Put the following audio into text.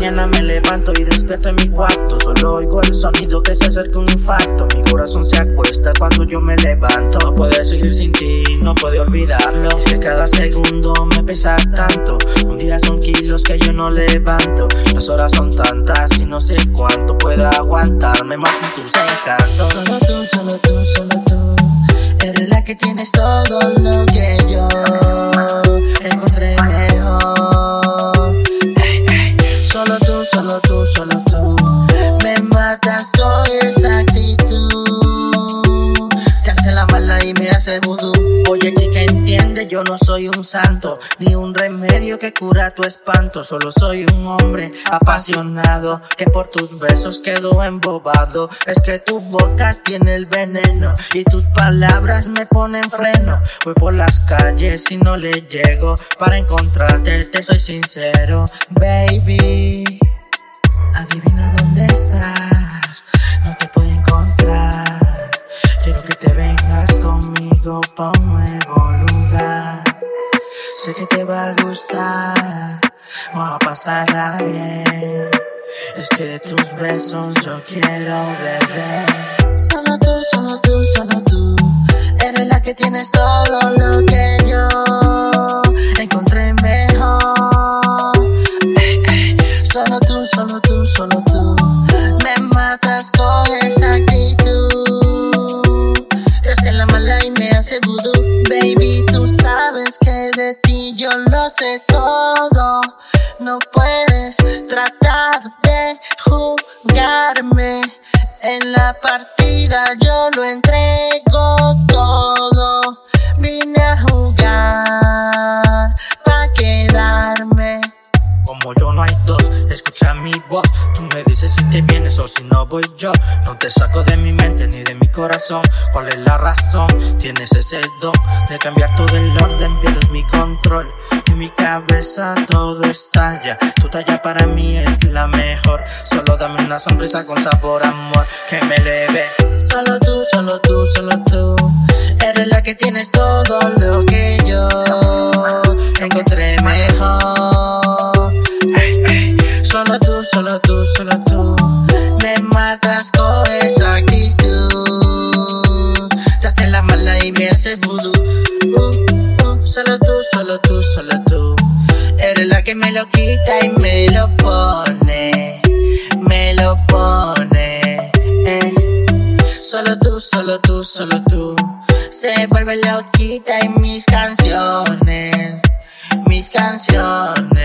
mañana me levanto y despierto en mi cuarto. Solo oigo el sonido que se acerca un infarto. Mi corazón se acuesta cuando yo me levanto. No puede seguir sin ti, no puede olvidarlo. Es que cada segundo me pesa tanto. Un día son kilos que yo no levanto. Las horas son tantas y no sé cuánto pueda aguantarme más sin tus encantos. Solo tú, solo tú, solo tú. Eres la que tienes todo lo que yo Me matas con esa actitud. Te hace la mala y me hace vudú. Oye, chica, entiende, yo no soy un santo, ni un remedio que cura tu espanto. Solo soy un hombre apasionado que por tus besos quedó embobado. Es que tu boca tiene el veneno y tus palabras me ponen freno. Voy por las calles y no le llego para encontrarte, te soy sincero, baby. Adivina dónde estás, no te puedo encontrar. Quiero que te vengas conmigo pa' un nuevo lugar. Sé que te va a gustar, vamos a pasarla bien. Es que de tus besos yo quiero beber. Solo tú, solo tú, solo tú. Eres la que tienes todo lo que yo Baby, tú sabes que de ti yo lo sé todo. No puedes tratar de jugarme. En la partida yo lo entrego todo. Si te vienes o si no voy yo. No te saco de mi mente ni de mi corazón. ¿Cuál es la razón? Tienes ese don de cambiar todo el orden, pierdes mi control. En mi cabeza todo estalla. Tu talla para mí es la mejor. Solo dame una sonrisa con sabor, amor, que me eleve. Solo tú, solo tú, solo tú. Eres la que tienes todo lo que yo solo tú. Me matas con esa actitud. Te hace la mala y me hace vudú. Uh, uh, solo tú, solo tú, solo tú. Eres la que me lo quita y me lo pone. Me lo pone. Eh. Solo tú, solo tú, solo tú. Se vuelve loquita en mis canciones, mis canciones.